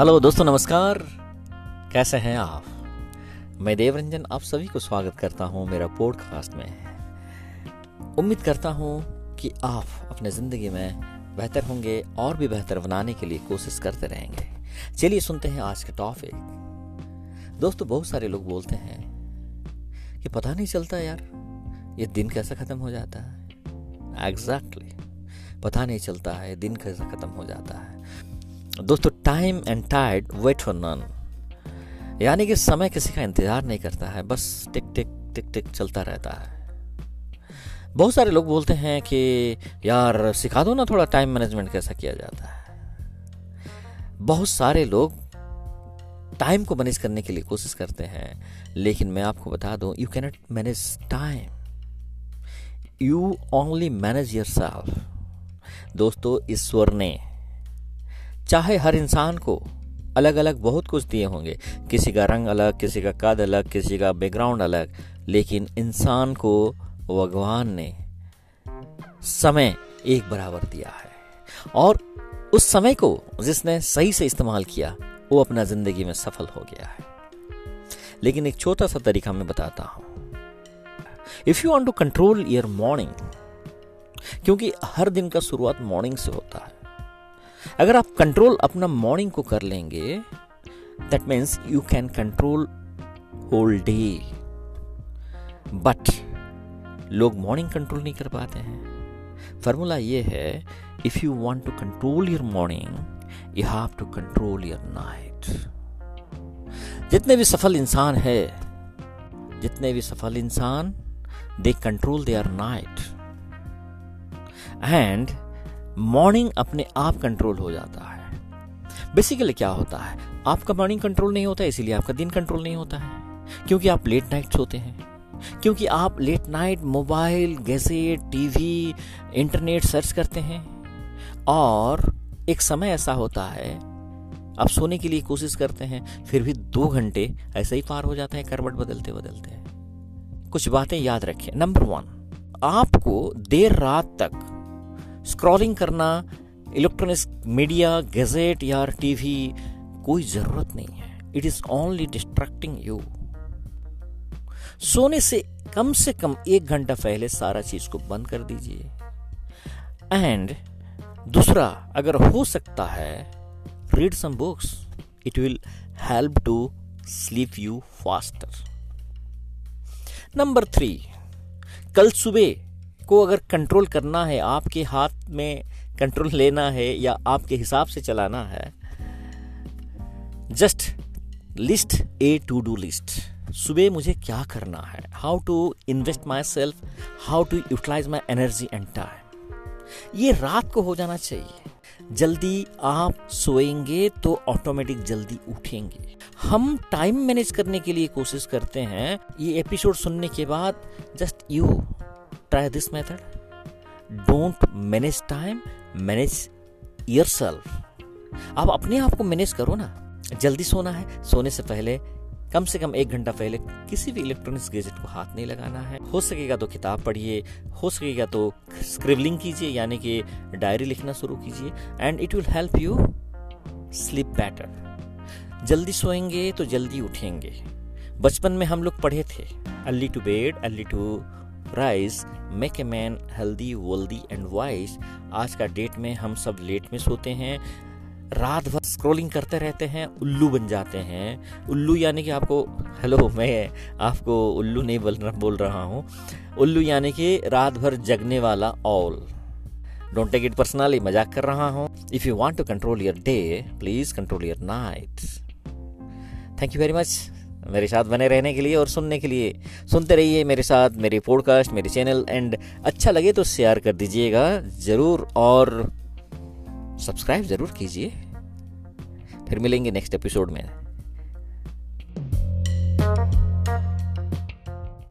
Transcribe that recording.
Hello दोस्तों, नमस्कार। कैसे हैं आप? मैं देवरंजन, आप सभी को स्वागत करता हूँ मेरा पॉडकास्ट में। उम्मीद करता हूँ कि आप अपने ज़िंदगी में बेहतर होंगे और भी बेहतर बनाने के लिए कोशिश करते रहेंगे। चलिए सुनते हैं आज का टॉपिक दोस्तों, बहुत सारे लोग बोलते हैं कि पता नहीं चलता यार, ये दिन कैसा ख़त्म हो जाता है। Exactly exactly. पता नहीं चलता है, दिन कैसा ख़त्म हो जाता है। दोस्तों time and tide wait for none यानी कि समय किसी का इंतज़ार नहीं करता है, बस टिक टिक टिक टिक चलता रहता है। बहुत सारे लोग बोलते हैं कि, यार, सिखा दो ना थोड़ा टाइम मैनेजमेंट कैसा किया जाता है? बहुत सारे लोग टाइम को मैनेज करने के लिए कोशिश करते हैं, लेकिन मैं आपको बता दूँ you cannot manage time you only manage your self दोस्तों, ईश्वर ने चाहे हर इंसान को अलग अलग बहुत कुछ दिए होंगे। किसी का रंग अलग, किसी का कद अलग, किसी का बैकग्राउंड अलग। लेकिन इंसान को भगवान ने समय एक बराबर दिया है। और उस समय को जिसने सही से इस्तेमाल किया, वो अपना ज़िंदगी में सफल हो गया है। लेकिन एक छोटा सा तरीका मैं बताता हूँ। If you want to control your morning क्योंकि हर दिन का शुरुआत मॉर्निंग से होता है। अगर आप कंट्रोल अपना मॉर्निंग को कर लेंगे that means you can control whole day but लोग मॉर्निंग कंट्रोल नहीं कर पाते हैं। फॉर्मूला ये है if you want to control your morning you have to control your night जितने भी सफल इंसान है, जितने भी सफल इंसान they control their night and morning अपने आप कंट्रोल हो जाता है। बेसिकली क्या होता है? आपका मॉर्निंग कंट्रोल नहीं होता है इसीलिए आपका दिन कंट्रोल नहीं होता है। क्योंकि आप लेट नाइट सोते हैं। क्योंकि आप late night mobile gadget TV internet search करते हैं। और एक समय ऐसा होता है, आप सोने के लिए कोशिश करते हैं, फिर भी दो घंटे ऐसे ही पार हो जाते हैं, करवट बदलते बदलते कुछ बातें याद रखें। नंबर वन आपको देर रात तक स्क्रॉलिंग करना इलेक्ट्रॉनिक मीडिया गैजेट या टीवी कोई ज़रूरत नहीं है। It is only distracting you सोने से कम से कम एक घंटा पहले सारा चीज़ को बंद कर दीजिए। एंड दूसरा, अगर हो सकता है read some books it will help to sleep you faster number three कल सुबह को अगर कंट्रोल करना है, आपके हाथ में कंट्रोल लेना है या आपके हिसाब से चलाना है just list a to do list सुबह मुझे क्या करना है? How to invest my self how to utilise my energy and time ये रात को हो जाना चाहिए। जल्दी आप सोएँगे तो ऑटोमेटिक जल्दी उठेंगे। हम टाइम मैनेज करने के लिए कोशिश करते हैं। ये एपिसोड सुनने के बाद just you try this method? Don't manage time, manage yourself. आप अपने आप को मैनेज करो ना। जल्दी सोना है। सोने से पहले, कम से कम एक घंटा पहले किसी भी इलेक्ट्रॉनिक्स गैजेट को हाथ नहीं लगाना है। हो सकेगा तो किताब पढ़िए, हो सकेगा तो स्क्रिबलिंग कीजिए, यानी कि डायरी लिखना शुरू कीजिए and it will help you sleep better जल्दी सोएँगे तो जल्दी उठेंगे। बचपन में हम लोग पढ़े थे early to bed early to rise make a man healthy wealthy and wise आज का डेट में हम सब लेट में सोते हैं, रात भर स्क्रोलिंग करते रहते हैं, उल्लू बन जाते हैं। उल्लू यानी कि आपको हेलो मैं आपको उल्लू नहीं बोल बोल रहा हूँ। उल्लू यानी कि रात भर जगने वाला all don't take it personally मज़ाक कर रहा हूँ। If you want to control your day please control your night thank you very much मेरे साथ बने रहने के लिए और सुनने के लिए। सुनते रहिए मेरे साथ, मेरे पॉडकास्ट मेरे चैनल एंड अच्छा लगे तो शेयर कर दीजिएगा, ज़रूर, और सब्सक्राइब ज़रूर कीजिए। फिर मिलेंगे नेक्स्ट एपिसोड में।